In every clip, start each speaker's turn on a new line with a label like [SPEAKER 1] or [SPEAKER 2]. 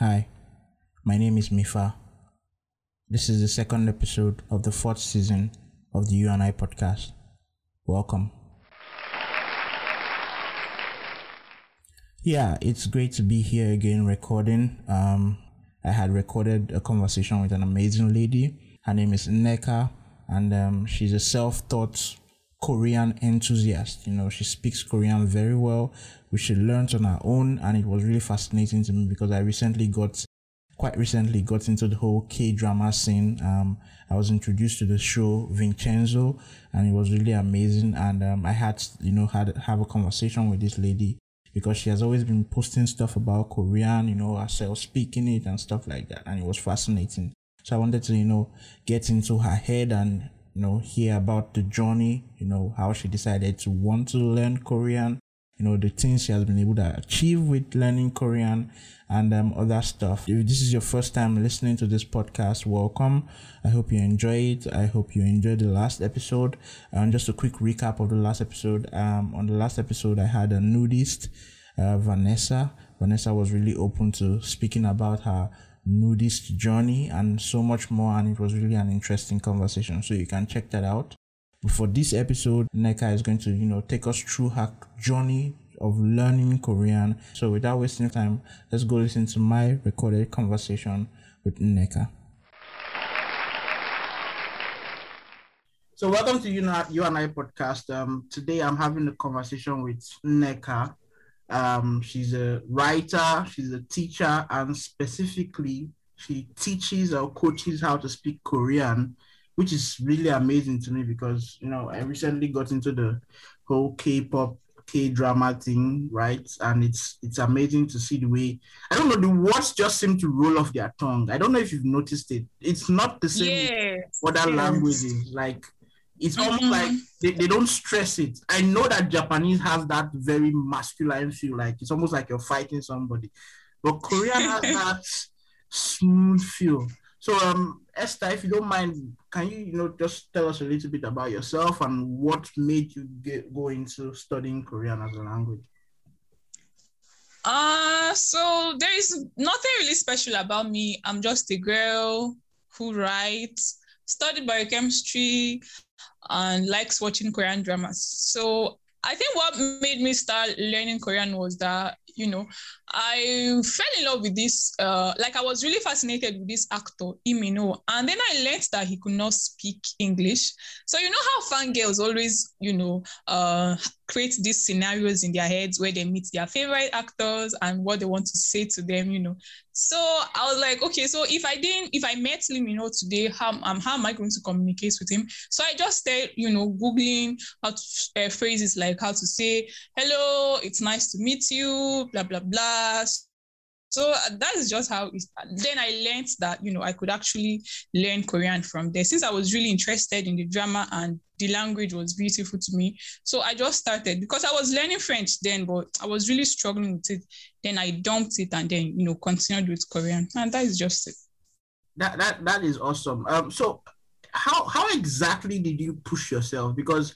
[SPEAKER 1] Hi, my name is Mifa. This is the second episode of the fourth season of the You and I podcast. Welcome. Yeah, it's great to be here again recording. Um, I had recorded a conversation with an amazing lady. Her name is Nneka, and um, she's a self-taught Korean enthusiast. You know, she speaks Korean very well, which she learned on her own, and it was really fascinating to me because I recently got, quite recently, got into the whole K drama scene. Um, I was introduced to the show Vincenzo, and it was really amazing. And um, I had, you know, had have a conversation with this lady because she has always been posting stuff about Korean, you know, herself speaking it and stuff like that, and it was fascinating. So I wanted to, you know, get into her head and you know, hear about the journey, you know, how she decided to want to learn Korean, you know, the things she has been able to achieve with learning Korean and um, other stuff. If this is your first time listening to this podcast, welcome. I hope you enjoy it. I hope you enjoyed the last episode. And just a quick recap of the last episode. Um, on the last episode, I had a nudist, uh, Vanessa. Vanessa was really open to speaking about her nudist journey and so much more and it was really an interesting conversation. So you can check that out. But for this episode Nneka is going to you know take us through her journey of learning Korean. So without wasting time let's go listen to my recorded conversation with Nneka. So welcome to you, you and I podcast. Um, today I'm having a conversation with Nneka um, she's a writer, she's a teacher, and specifically, she teaches or coaches how to speak Korean, which is really amazing to me because you know I recently got into the whole K-pop K drama thing, right? And it's it's amazing to see the way I don't know the words just seem to roll off their tongue. I don't know if you've noticed it. It's not the same
[SPEAKER 2] yes,
[SPEAKER 1] other
[SPEAKER 2] yes.
[SPEAKER 1] languages. Like it's
[SPEAKER 2] Mm-hmm.
[SPEAKER 1] almost like they, they don't stress it. I know that Japanese has that very masculine feel, like it's almost like you're fighting somebody. But Korean has that smooth feel. So um Esther, if you don't mind, can you you know just tell us a little bit about yourself and what made you get go into studying Korean as a language?
[SPEAKER 2] Uh so there is nothing really special about me. I'm just a girl who writes, studied biochemistry, and likes watching Korean dramas. So I think what made me start learning Korean was that, you know, I fell in love with this, uh, like I was really fascinated with this actor, Lee Min-ho. And then I learned that he could not speak English. So you know how fangirls always, you know, uh, create these scenarios in their heads where they meet their favorite actors and what they want to say to them, you know. So I was like, okay, so if I didn't, if I met him, today, how, um, how am I going to communicate with him? So I just started, you know, Googling how to, uh, phrases like how to say, hello, it's nice to meet you, blah, blah, blah. So that is just how it. Then I learned that, you know, I could actually learn Korean from there since I was really interested in the drama and the language was beautiful to me. So I just started because I was learning French then, but I was really struggling with it. Then I dumped it and then, you know, continued with Korean. And that is just it.
[SPEAKER 1] That that that is awesome. Um so how how exactly did you push yourself? Because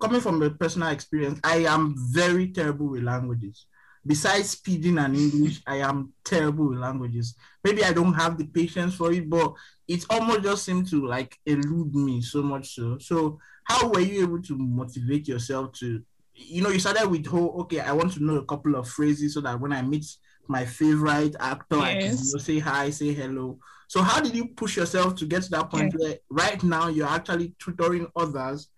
[SPEAKER 1] coming from a personal experience, I am very terrible with languages. Besides speaking and English, I am terrible with languages. Maybe I don't have the patience for it, but it almost just seemed to like elude me so much so. So how were you able to motivate yourself to you know you started with whole okay, I want to know a couple of phrases so that when I meet my favorite actor, I can you know, say hi, say hello. So how did you push yourself to get to that point where right now you're actually tutoring others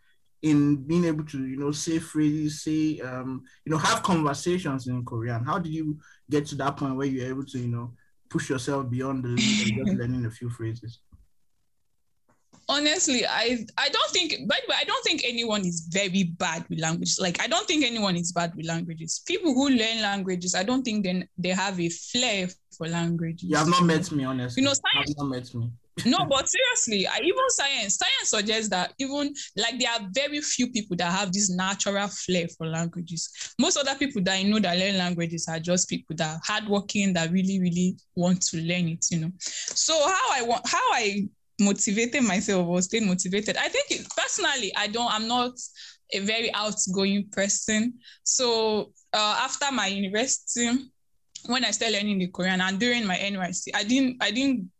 [SPEAKER 1] in being able to, you know, say phrases, say, um, you know, have conversations in Korean? How did you get to that point where you're able to, you know, push yourself beyond the just learning a few phrases?
[SPEAKER 2] honestly i i don't think by the way i don't think anyone is very bad with languages like i don't think anyone is bad with languages people who learn languages i don't think then they have a flair for languages
[SPEAKER 1] You have not met me, honestly.
[SPEAKER 2] You know,
[SPEAKER 1] You have not met me.
[SPEAKER 2] No but seriously even science science suggests that even like there are very few people that have this natural flair for languages. Most other people that i know that learn languages are just people that are hardworking that really really want to learn it you know. So how i want how i motivated myself or stayed motivated i think it, personally i don't i'm not a very outgoing person. So uh, after my university when I started learning the Korean and during my NYSC, I didn't I didn't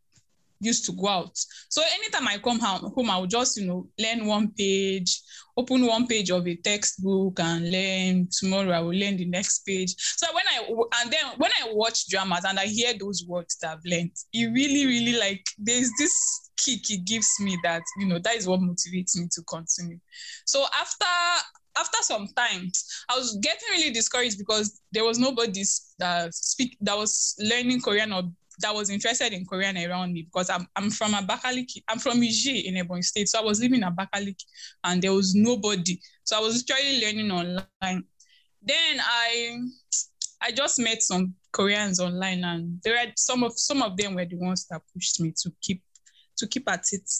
[SPEAKER 2] used to go out. So anytime I come home, I would just, you know, learn one page, open one page of a textbook and learn. Tomorrow I will learn the next page. So when I and then when I watch dramas and I hear those words that I've learned, it really, really like there's this kick it gives me that, you know, that is what motivates me to continue. So after after some time, I was getting really discouraged because there was nobody that speak that was learning Korean or that was interested in Korean around me because I'm I'm from Abakaliki. I'm from Iji in Ebonyi State. So I was living in Abakaliki and there was nobody. So I was literally learning online. Then I I just met some Koreans online and there were some of some of them were the ones that pushed me to keep to keep at it.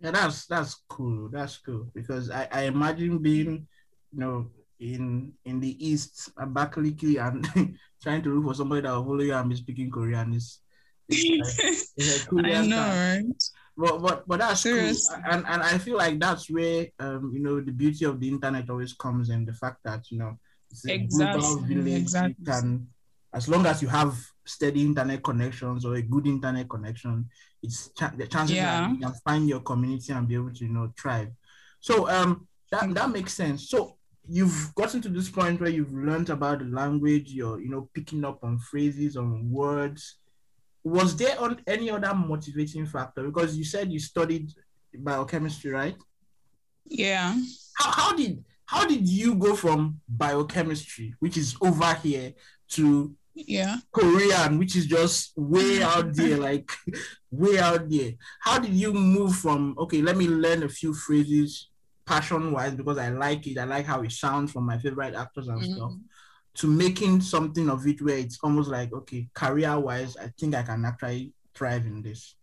[SPEAKER 1] Yeah, that's that's cool. That's cool because I, I imagine being, you know, in in the east, Abakaliki, and trying to look for somebody that will follow you and be speaking Korean is.
[SPEAKER 2] It's, it's a I know, right?
[SPEAKER 1] But but but that's Seriously. cool, and and I feel like that's where um you know the beauty of the internet always comes in the fact that you know
[SPEAKER 2] it's a exactly. global village. Exactly.
[SPEAKER 1] You can, as long as you have steady internet connections or a good internet connection, it's ch- the chances yeah. that you can find your community and be able to you know thrive. So um that that makes sense. So you've gotten to this point where you've learned about the language, you're, you know, picking up on phrases, on words. Was there on any other motivating factor? Because you said you studied biochemistry, right?
[SPEAKER 2] Yeah.
[SPEAKER 1] How, how did how did you go from biochemistry, which is over here, to
[SPEAKER 2] yeah
[SPEAKER 1] Korean, which is just way out there, like way out there? How did you move from okay, let me learn a few phrases passion wise because I like it. I like how it sounds from my favorite actors and mm-hmm. stuff. To making something of it where it's almost like okay, career wise, I think I can actually thrive in this.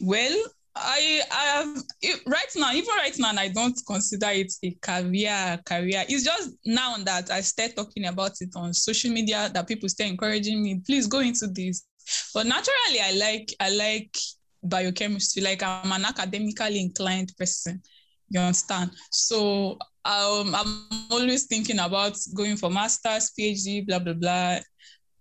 [SPEAKER 2] Well, I I have it, right now, even right now, I don't consider it a career. Career. It's just now that I start talking about it on social media that people start encouraging me. Please go into this. But naturally, I like I like biochemistry. Like I'm an academically inclined person. You understand? So um, I'm always thinking about going for master's, PhD, blah blah blah.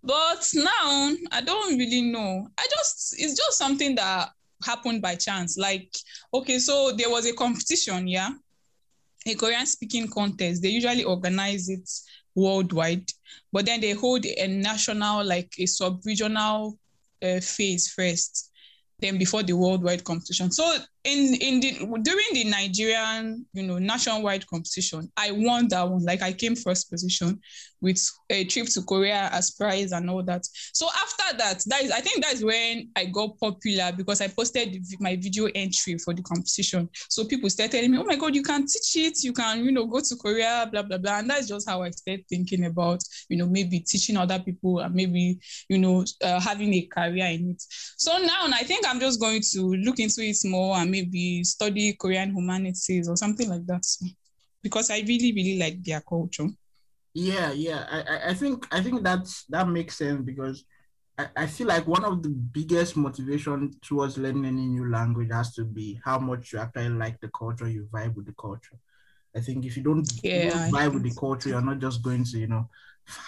[SPEAKER 2] But now I don't really know. I just it's just something that happened by chance. Like, okay, so there was a competition, yeah, a Korean speaking contest. They usually organize it worldwide, but then they hold a national, like a sub-regional uh, phase first, then before the worldwide competition. So in in the during the Nigerian, you know, nationwide competition, I won that one. Like I came first position with a trip to Korea as prize and all that. So after that, that is I think that's when I got popular because I posted my video entry for the competition. So people started telling me, "Oh my God, you can teach it. You can, you know, go to Korea, blah blah blah." And that's just how I started thinking about, you know, maybe teaching other people and maybe, you know, uh, having a career in it. So now I think I'm just going to look into it more and maybe study Korean humanities or something like that. Because I really, really like their culture.
[SPEAKER 1] Yeah, yeah. I, I think I think that's that makes sense because I, I feel like one of the biggest motivation towards learning any new language has to be how much you actually like the culture, you vibe with the culture. I think if you don't, yeah, you don't vibe with the culture, you're not just going to, you know,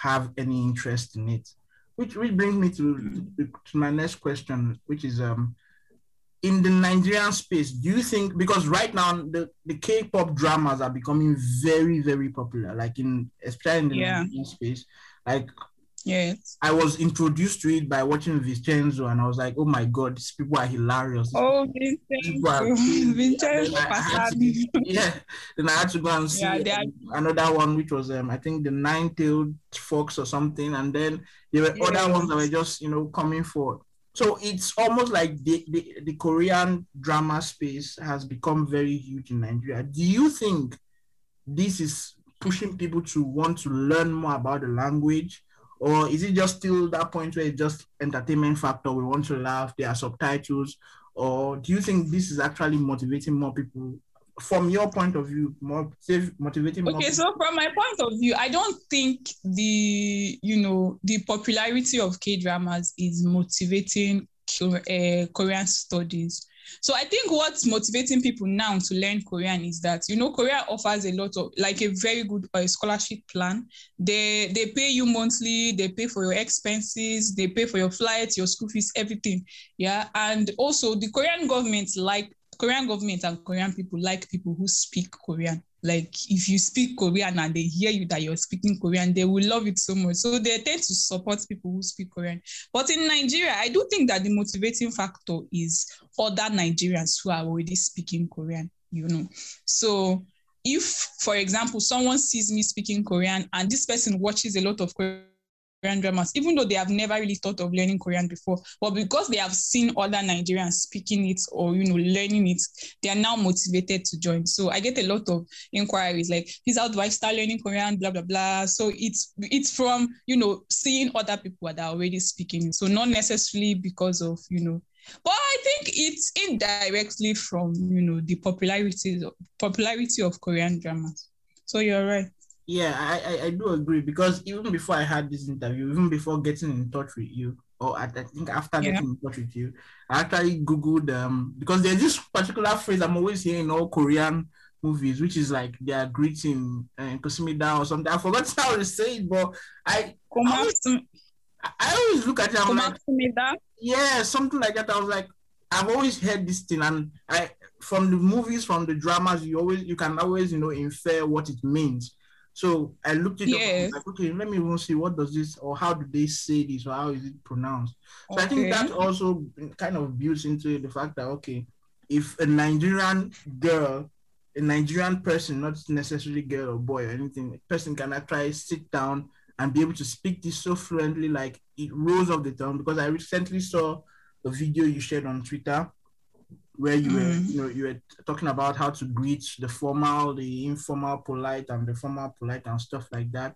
[SPEAKER 1] have any interest in it. Which which brings me to, to, to my next question, which is um in the Nigerian space, do you think because right now the, the K-pop dramas are becoming very, very popular, like in especially in the yeah. Nigerian space. Like
[SPEAKER 2] yes,
[SPEAKER 1] I was introduced to it by watching Vincenzo and I was like, oh my god, these people are hilarious.
[SPEAKER 2] Oh Vincenzo. Vincenzo
[SPEAKER 1] Yeah. Then I had to go and see yeah, another one which was um I think the nine-tailed fox or something, and then there were other ones that were just you know coming forward. So it's almost like the, the, the Korean drama space has become very huge in Nigeria. Do you think this is pushing people to want to learn more about the language? Or is it just still that point where it's just entertainment factor? We want to laugh, there are subtitles. Or do you think this is actually motivating more people from your point of view, more motivating.
[SPEAKER 2] Okay,
[SPEAKER 1] more
[SPEAKER 2] so from my point of view, I don't think the you know the popularity of K dramas is motivating uh, Korean studies So I think what's motivating people now to learn Korean is that you know Korea offers a lot of like a very good uh, scholarship plan. They they pay you monthly, they pay for your expenses, they pay for your flights, your school fees, everything. Yeah, and also the Korean government like Korean government and Korean people like people who speak Korean. Like if you speak Korean and they hear you that you're speaking Korean, they will love it so much. So they tend to support people who speak Korean. But in Nigeria, I do think that the motivating factor is other Nigerians who are already speaking Korean, you know. So if, for example, someone sees me speaking Korean and this person watches a lot of Korean Korean dramas, even though they have never really thought of learning Korean before. But because they have seen other Nigerians speaking it or you know learning it, they are now motivated to join. So I get a lot of inquiries like, "This how do I start learning Korean?" Blah blah blah. So it's it's from you know seeing other people that are already speaking. So not necessarily because of you know but I think it's indirectly from you know the popularity popularity of Korean dramas. So you're right.
[SPEAKER 1] Yeah, I, I, I do agree because even before I had this interview, even before getting in touch with you, or I, think after yeah. getting in touch with you, I actually googled um because there's this particular phrase I'm always hearing in all Korean movies, which is like their greeting and uh, Kosimida or something. I forgot how to say it, but I I always, I always look at it. I'm like, yeah, something like that. I was like, I've always heard this thing, and I from the movies, from the dramas, you always you can always you know infer what it means. So I looked it yes. up. Like, okay, let me even see what does this or how do they say this or how is it pronounced. So okay. I think that also kind of builds into the fact that okay, if a Nigerian girl, a Nigerian person, not necessarily girl or boy or anything, a person can actually sit down and be able to speak this so fluently, like it rolls off the tongue. Because I recently saw a video you shared on Twitter where you were mm. you know you were talking about how to greet the formal the informal polite and the formal polite and stuff like that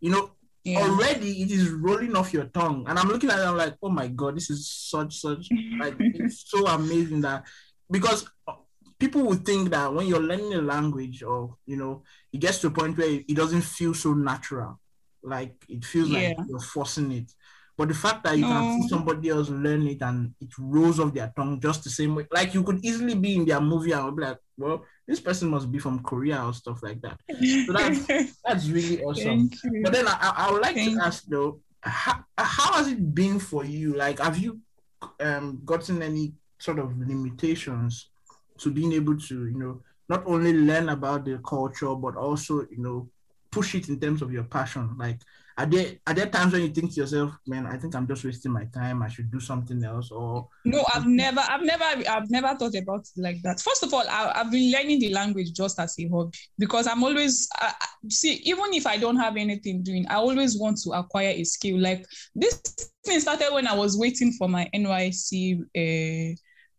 [SPEAKER 1] you know yeah. already it is rolling off your tongue and i'm looking at it i'm like oh my god this is such such like it's so amazing that because people would think that when you're learning a language or you know it gets to a point where it doesn't feel so natural like it feels yeah. like you're forcing it but the fact that you no. can see somebody else learn it and it rolls off their tongue just the same way, like you could easily be in their movie and be like, well, this person must be from Korea or stuff like that. So that's that's really awesome. But then I, I would like Thank to ask though, how, how has it been for you? Like, have you um, gotten any sort of limitations to being able to, you know, not only learn about the culture but also, you know, push it in terms of your passion? Like, are there are there times when you think to yourself, man, I think I'm just wasting my time. I should do something else. Or
[SPEAKER 2] no, I've never, I've never, I've never thought about it like that. First of all, I, have been learning the language just as a hobby because I'm always see, even if I don't have anything doing, I always want to acquire a skill. Like this thing started when I was waiting for my NYC. Uh,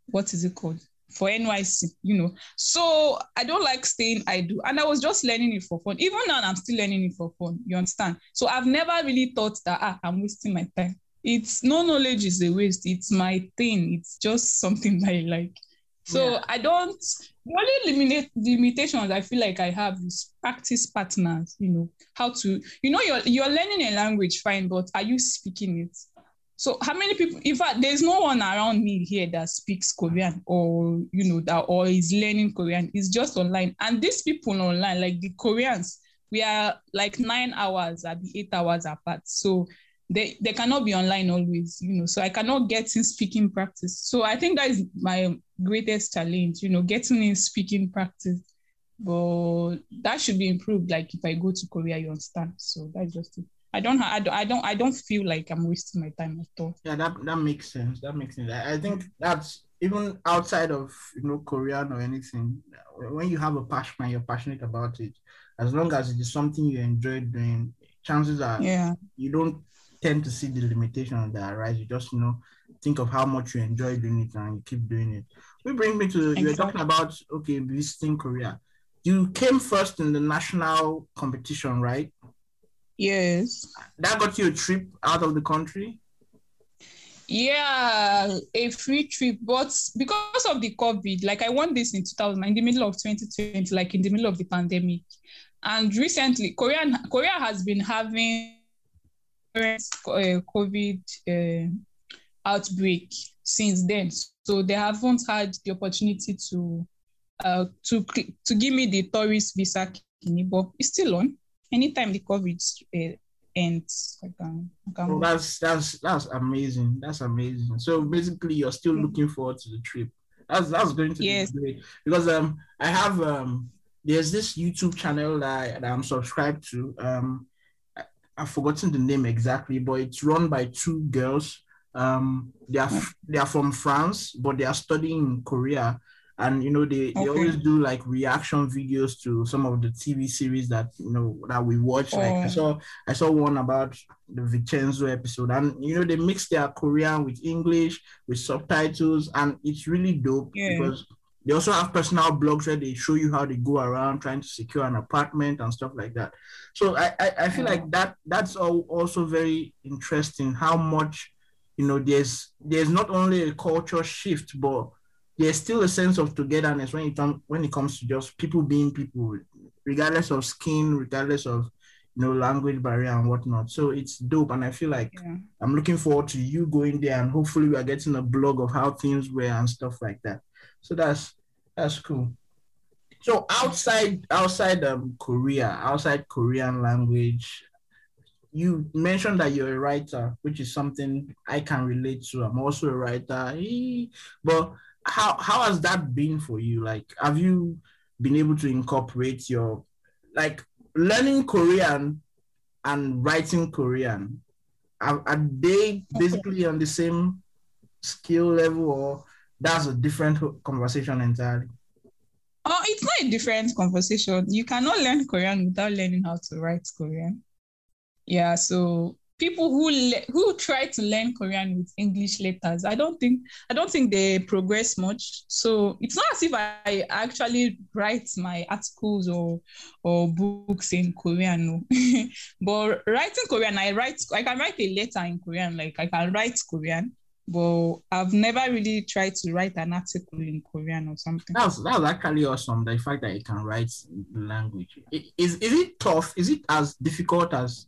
[SPEAKER 2] what is it called? For NYSC, you know. So I don't like staying I do. And I was just learning it for fun. Even now I'm still learning it for fun. You understand? So I've never really thought that ah, I'm wasting my time. It's no knowledge is a waste. It's my thing. It's just something that I like. So yeah. I don't the only limit, limitations I feel like I have is practice partners, you know, how to, you know, you're you're learning a language fine, but are you speaking it? So how many people? In fact, there's no one around me here that speaks Korean or you know that or is learning Korean. It's just online, and these people online, like the Koreans, we are like nine hours at the eight hours apart. So they they cannot be online always, you know. So I cannot get in speaking practice. So I think that is my greatest challenge, you know, getting in speaking practice. But that should be improved. Like if I go to Korea, you understand. So that's just it. I don't, I don't, I don't, I don't feel like I'm wasting my time at all.
[SPEAKER 1] Yeah, that that makes sense. That makes sense. I, I think that's even outside of you know Korean or anything. When you have a passion and you're passionate about it, as long as it is something you enjoy doing, chances are
[SPEAKER 2] yeah
[SPEAKER 1] you don't tend to see the limitations that arise. You just you know think of how much you enjoy doing it and you keep doing it. We bring me to exactly. you were talking about okay visiting Korea. You came first in the national competition, right?
[SPEAKER 2] Yes.
[SPEAKER 1] That got you a trip out of the country?
[SPEAKER 2] Yeah, a free trip. But because of the COVID, like I won this in 2000, in the middle of 2020, like in the middle of the pandemic. And recently, Korea, Korea has been having uh, COVID uh, outbreak since then. So they haven't had the opportunity to uh, to to give me the tourist visa, but it's still on. Anytime the COVID uh, ends, I can. I can
[SPEAKER 1] well, that's that's that's amazing. That's amazing. So basically, you're still looking forward to the trip. That's that's going to yes. be great because um I have um there's this YouTube channel that, I, that I'm subscribed to um I, I've forgotten the name exactly, but it's run by two girls. Um, they are they are from France, but they are studying in Korea and you know they, okay. they always do like reaction videos to some of the tv series that you know that we watch oh. like i oh. saw i saw one about the vincenzo episode and you know they mix their korean with english with subtitles and it's really dope yeah. because they also have personal blogs where they show you how they go around trying to secure an apartment and stuff like that so i i, I feel oh. like that that's all also very interesting how much you know there's there's not only a culture shift but there's still a sense of togetherness when it when it comes to just people being people, regardless of skin, regardless of you know language barrier and whatnot. So it's dope, and I feel like yeah. I'm looking forward to you going there, and hopefully we are getting a blog of how things were and stuff like that. So that's that's cool. So outside outside um Korea, outside Korean language, you mentioned that you're a writer, which is something I can relate to. I'm also a writer, but how how has that been for you? Like, have you been able to incorporate your like learning Korean and writing Korean? Are, are they basically on the same skill level, or that's a different conversation entirely?
[SPEAKER 2] Oh, it's not a different conversation. You cannot learn Korean without learning how to write Korean. Yeah, so people who le- who try to learn Korean with English letters, I don't think I don't think they progress much. So it's not as if I actually write my articles or or books in Korean. No. but writing Korean, I write I can write a letter in Korean, like I can write Korean. But I've never really tried to write an article in Korean or something.
[SPEAKER 1] That's that's actually awesome. The fact that you can write language. Is is it tough? Is it as difficult as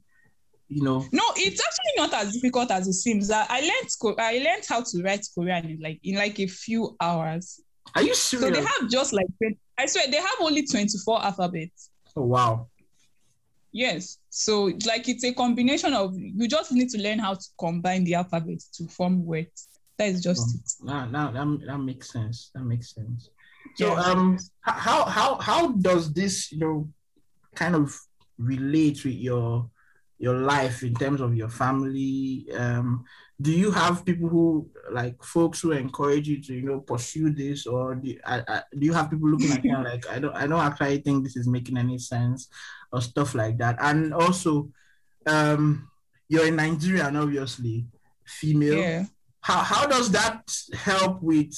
[SPEAKER 1] you know.
[SPEAKER 2] No it's actually not as difficult as it seems. I learned i learned how to write korean in like in like a few hours.
[SPEAKER 1] Are you serious?
[SPEAKER 2] So they have just like i swear they have only 24 alphabets.
[SPEAKER 1] Oh wow.
[SPEAKER 2] Yes. So like it's a combination of you just need to learn how to combine the alphabets to form words. That is just oh, it.
[SPEAKER 1] now, now that, that makes sense. That makes sense. So um how how how does this you know kind of relate with your your life in terms of your family um, do you have people who like folks who encourage you to you know pursue this? Or do, I, I, do you have people looking at you like i don't i don't actually think this is making any sense or stuff like that? And also um you're in nigerian obviously female. Yeah. how, how does that help with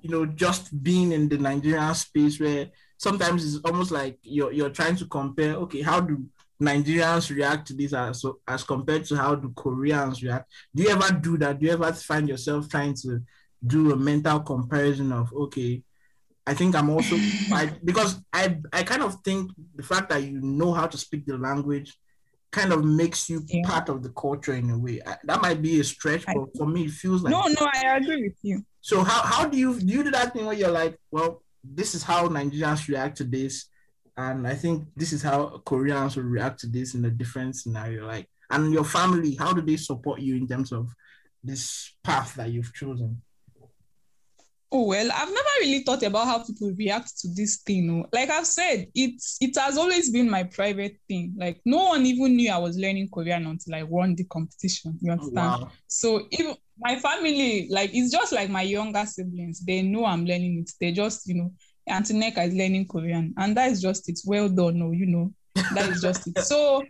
[SPEAKER 1] you know just being in the nigerian space where sometimes it's almost like you're you're trying to compare okay how do Nigerians react to this as, so, as compared to how do Koreans react? Do you ever do that? Do you ever find yourself trying to do a mental comparison of okay, I think I'm also I, because I I kind of think the fact that you know how to speak the language kind of makes you yeah. part of the culture in a way. I, that might be a stretch, but for me, it feels like
[SPEAKER 2] no, no, I agree with you.
[SPEAKER 1] So how how do you do you do that thing where you're like, well, this is how Nigerians react to this and I think this is how Koreans will react to this in a different scenario. Like, and your family, how do they support you in terms of this path that you've chosen?
[SPEAKER 2] Oh well, I've never really thought about how people react to this thing. Like I've said, it's it has always been my private thing. Like no one even knew I was learning Korean until I won the competition. You oh, understand? Wow. So even my family, like it's just like my younger siblings, they know I'm learning it. They just, you know, Auntie Neka is learning Korean, and that is just it. Well done, no, you know, that is just it. So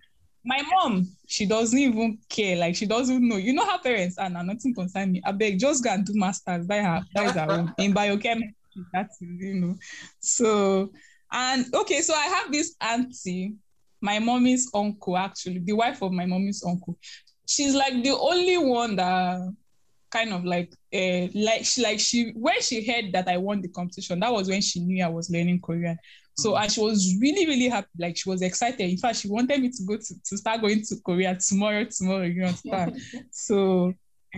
[SPEAKER 2] my mom, she doesn't even care. Like she doesn't know. You know her parents are now nothing concern me. I beg, just go and do masters. By her, that is her own in biochemistry. That's you know. So and okay, so I have this auntie, my mommy's uncle, actually, the wife of my mommy's uncle. She's like the only one that kind of like uh, like she like she when she heard that I won the competition, that was when she knew I was learning Korean. So mm-hmm. and she was really really happy, like she was excited. In fact, she wanted me to go to, to start going to Korea tomorrow. Tomorrow, you understand? so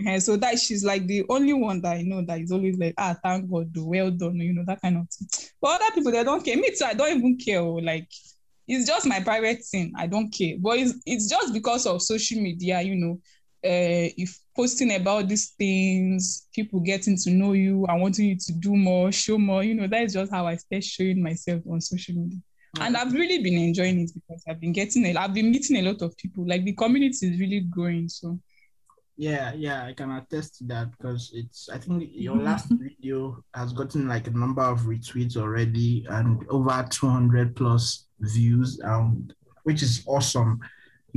[SPEAKER 2] Uh, so that she's like the only one that I know that is always like, ah, thank God, well done, you know, that kind of thing. But other people, they don't care. Me too, I don't even care. Oh, like, it's just my private thing. I don't care. But it's, it's just because of social media, you know, uh, if posting about these things, people getting to know you and wanting you to do more, show more, you know, that is just how I start showing myself on social media. And I've really been enjoying it because I've been getting it. I've been meeting a lot of people. Like the community is really growing. So
[SPEAKER 1] yeah, yeah, I can attest to that because it's I think your mm-hmm. last video has gotten like a number of retweets already and over 200 plus views, um, which is awesome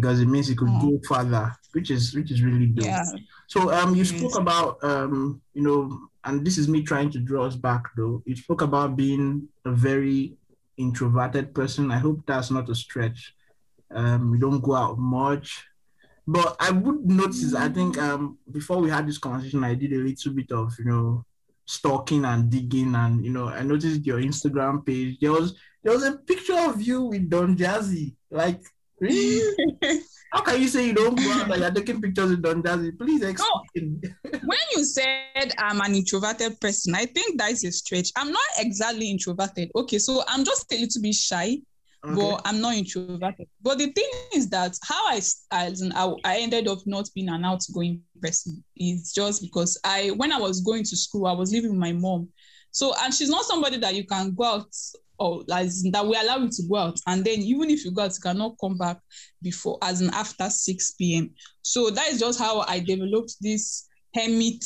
[SPEAKER 1] because it means it could oh. go further, which is which is really dope. Yeah. So um you spoke about um, you know, and this is me trying to draw us back though. You spoke about being a very introverted person. I hope that's not a stretch. Um, we don't go out much but I would notice, I think um, before we had this conversation, I did a little bit of, you know, stalking and digging and you know, I noticed your Instagram page. There was there was a picture of you with Don Jazzy. Like, really? Mm. How can you say you don't go out and you're taking pictures with Don Jazzy? Please explain.
[SPEAKER 2] No. when you said I'm an introverted person, I think that is a stretch. I'm not exactly introverted. Okay, so I'm just a little bit shy. Okay. But I'm not introverted. But the thing is that how I, I, I ended up not being an outgoing person is just because I, when I was going to school, I was living with my mom. So, and she's not somebody that you can go out or as that we allow you to go out. And then even if you go out, you cannot come back before as an after 6 p.m. So that is just how I developed this hermit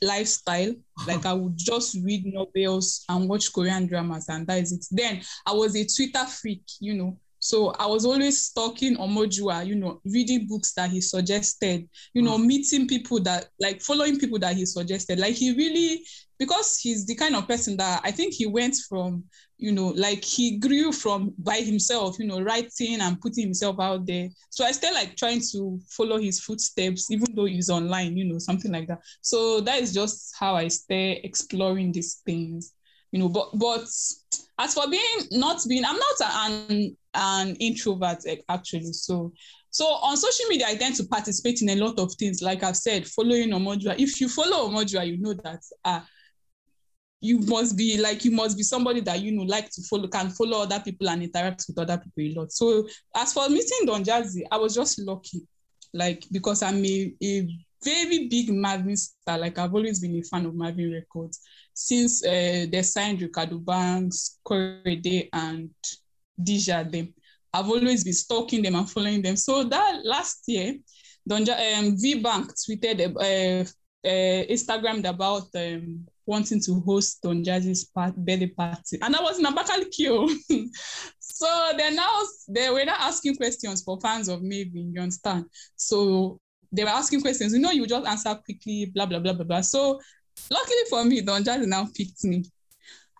[SPEAKER 2] lifestyle. Like I would just read novels and watch Korean dramas, and that is it. Then I was a Twitter freak, you know. So I was always stalking Omojuwa, you know, reading books that he suggested, you know, mm. meeting people that like following people that he suggested. Like he really, because he's the kind of person that I think he went from you know, like he grew from by himself, you know, writing and putting himself out there. So I still like trying to follow his footsteps, even though he's online, you know, something like that. So that is just how I stay exploring these things, you know. But but as for being not being, I'm not an an introvert actually. So so on social media, I tend to participate in a lot of things. Like I've said, following Omojuwa. If you follow Omojuwa, you know that uh, you must be like you must be somebody that you know like to follow can follow other people and interact with other people a lot so as for meeting don jazzy i was just lucky like because i'm a, a very big Mavin star like i've always been a fan of Mavin records since uh, they signed Reekado Banks Korede and Di'Ja them i've always been stalking them and following them so that last year Donja, um, v bank tweeted uh, uh, instagrammed about um, wanting to host Don Jazzy's birthday party. And I was in Abakaliki. so they're now they were now asking questions for fans of Mavin, you understand? So they were asking questions. You know, you just answer quickly, blah, blah, blah, blah, blah. So luckily for me, Don Jazzy now picked me.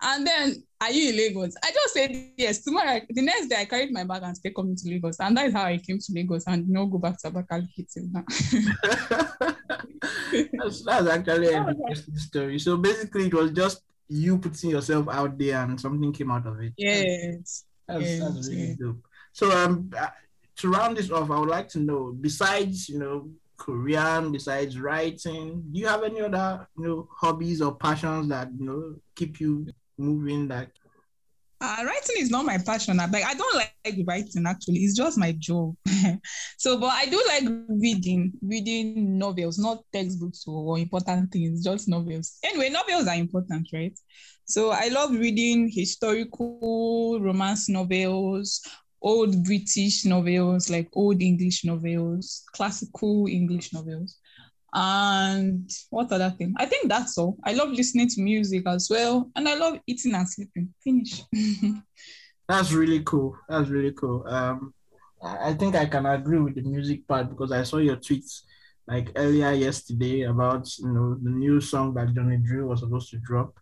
[SPEAKER 2] And then, are you in Lagos? I just said yes. Tomorrow, the next day, I carried my bag and stayed coming to Lagos. And that is how I came to Lagos and no go back to Abakaliki now.
[SPEAKER 1] that's, that's actually an interesting story. So basically, it was just you putting yourself out there and something came out of it.
[SPEAKER 2] Yes.
[SPEAKER 1] That's,
[SPEAKER 2] yes.
[SPEAKER 1] that's really yes. dope. So, um, uh, to round this off, I would like to know, besides, you know, Korean, besides writing, do you have any other, you know, hobbies or passions that, you know, keep you moving like
[SPEAKER 2] uh, writing is not my passion. Like I don't like writing actually. It's just my job. so, but I do like reading, reading novels, not textbooks or important things, just novels. Anyway, novels are important, right? So I love reading historical romance novels, old British novels, like old English novels, classical English novels. And what other thing? I think that's all. I love listening to music as well. And I love eating and sleeping. Finish.
[SPEAKER 1] that's really cool. That's really cool. Um, I think I can agree with the music part because I saw your tweets like earlier yesterday about you know the new song that Johnny Drille was supposed to drop.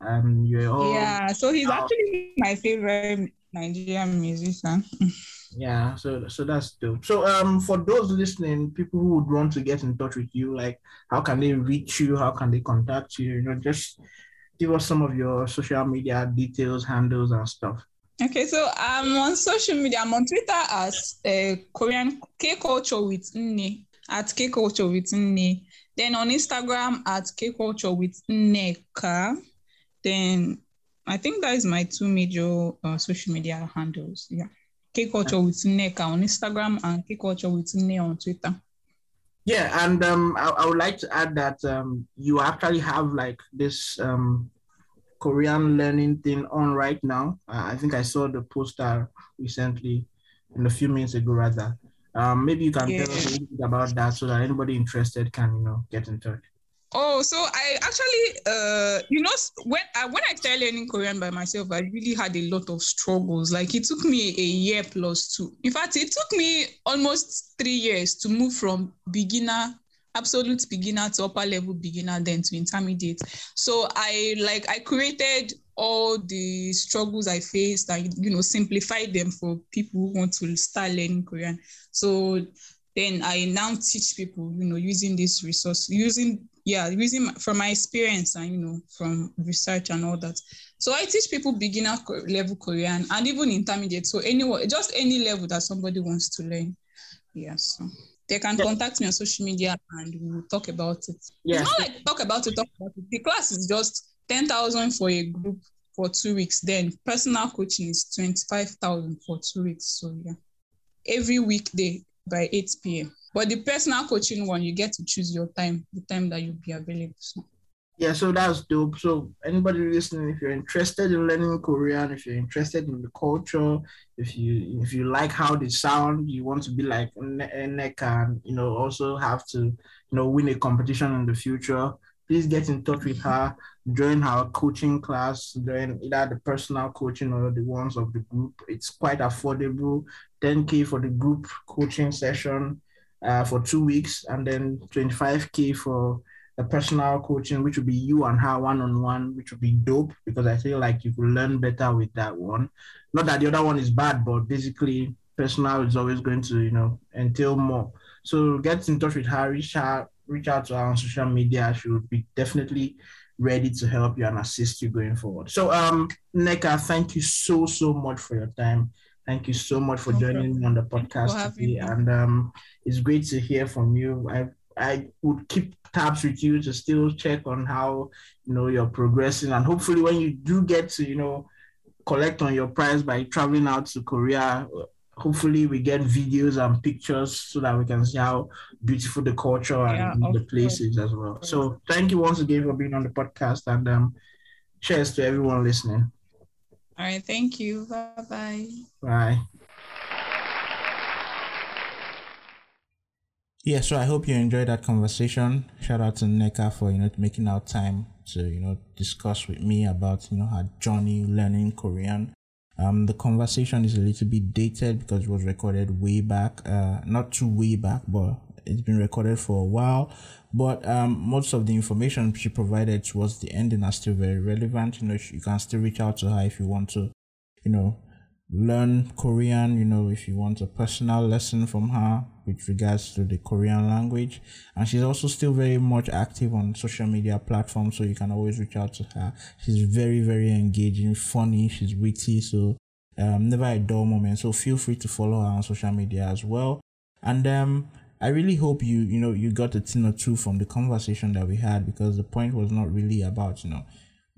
[SPEAKER 1] Um, you're all
[SPEAKER 2] yeah. So he's actually my favorite Nigerian musician.
[SPEAKER 1] yeah so so that's dope. So um for those listening people who would want to get in touch with you like how can they reach you? How can they contact you? You know just give us some of your social media details handles and stuff.
[SPEAKER 2] Okay so i'm on social media. I'm on twitter as uh, korean k culture with nne at k culture with nne. Then on Instagram at K Culture with Neka. Then I think that is my two major uh, social media handles. Yeah. K Culture with Neka on Instagram and K Culture with Ne on Twitter.
[SPEAKER 1] Yeah, and um, I, I, would like to add that um, you actually have like this um, Korean learning thing on right now. Uh, I think I saw the poster recently, in a few minutes ago, rather. Um, maybe you can yeah. tell us a little bit about that so that anybody interested can, you know, get in touch.
[SPEAKER 2] Oh, so I actually, uh, you know, when I when I started learning Korean by myself, I really had a lot of struggles. Like it took me a year plus two. In fact, it took me almost three years to move from beginner, absolute beginner to upper level beginner, then to intermediate. So I like I created all the struggles I faced and you know simplified them for people who want to start learning Korean. So then I now teach people, you know, using this resource, using yeah, using from my experience and you know from research and all that. So I teach people beginner level Korean and even intermediate. So anyone, just any level that somebody wants to learn. Yeah, so they can yeah. contact me on social media and we'll talk about it. Yeah. It's not like talk about it, talk about it. The class is just ten thousand for a group for two weeks. Then personal coaching is twenty five thousand for two weeks. So yeah, every weekday by eight p.m. But the personal coaching one, you get to choose your time, the time that you'll be available. So.
[SPEAKER 1] Yeah, so that's dope. So anybody listening, if you're interested in learning Korean, if you're interested in the culture, if you if you like how they sound, you want to be like Neka and you know also have to you know win a competition in the future, please get in touch with her, join her coaching class, join either the personal coaching or the ones of the group. It's quite affordable. 10k for the group coaching session uh, for two weeks, and then 25k for the personal coaching, which will be you and her one on one, which will be dope because I feel like you could learn better with that one. Not that the other one is bad, but basically personal is always going to you know entail more. So get in touch with her, reach out, reach out to her on social media. She will be definitely ready to help you and assist you going forward. So um Neka, thank you so so much for your time. Thank you so much for joining me on the podcast today. And um, it's great to hear from you. I I would keep tabs with you to still check on how you know you're progressing, and hopefully when you do get to you know collect on your prize by traveling out to Korea, hopefully we get videos and pictures so that we can see how beautiful the culture and yeah, the places as well. So thank you once again for being on the podcast, and um, cheers to everyone listening.
[SPEAKER 2] All right. Thank you. Bye-bye.
[SPEAKER 1] Bye.
[SPEAKER 3] Yeah, so I hope you enjoyed that conversation. Shout out to Neka for you know making out time to you know discuss with me about you know her journey learning Korean. Um, the conversation is a little bit dated because it was recorded way back, uh, not too way back, but it's been recorded for a while. But um, most of the information she provided towards the ending are still very relevant. You know, you can still reach out to her if you want to, you know, learn Korean, you know, if you want a personal lesson from her with regards to the Korean language. And she's also still very much active on social media platforms, so you can always reach out to her. She's very, very engaging, funny, she's witty, so um, never a dull moment. So feel free to follow her on social media as well. And um, I really hope you, you know, you got a thing or two from the conversation that we had because the point was not really about, you know,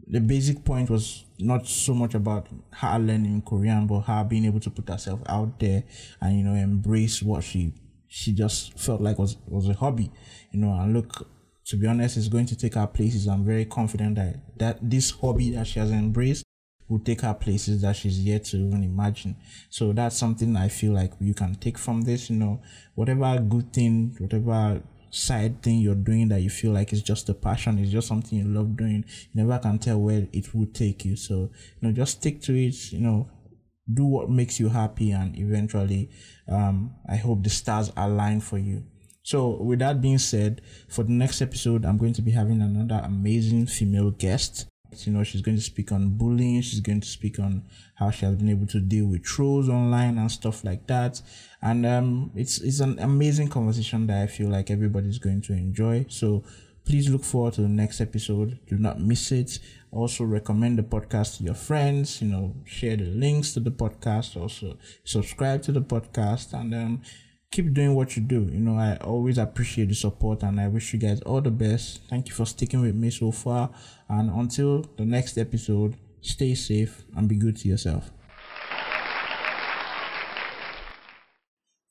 [SPEAKER 3] the basic point was not so much about her learning Korean, but her being able to put herself out there and, you know, embrace what she she just felt like was was a hobby, you know, and look to be honest, it's going to take her places. I'm very confident that that this hobby that she has embraced will take her places that she's yet to even imagine. So that's something I feel like you can take from this, you know, whatever good thing, whatever side thing you're doing that you feel like is just a passion, it's just something you love doing. You never can tell where it will take you. So, you know, just stick to it, you know, do what makes you happy and eventually um I hope the stars align for you. So with that being said, for the next episode, I'm going to be having another amazing female guest. You know, she's going to speak on bullying. She's going to speak on how she has been able to deal with trolls online and stuff like that. And um, it's it's an amazing conversation that I feel like everybody's going to enjoy. So please look forward to the next episode. Do not miss it. Also recommend the podcast to your friends. You know, share the links to the podcast. Also subscribe to the podcast and um,
[SPEAKER 1] keep doing what you do. You know, I always appreciate the support and I wish you guys all the best. Thank you for sticking with me so far. And until the next episode, stay safe and be good to yourself.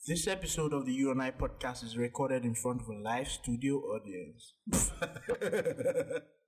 [SPEAKER 1] This episode of the You and I podcast is recorded in front of a live studio audience.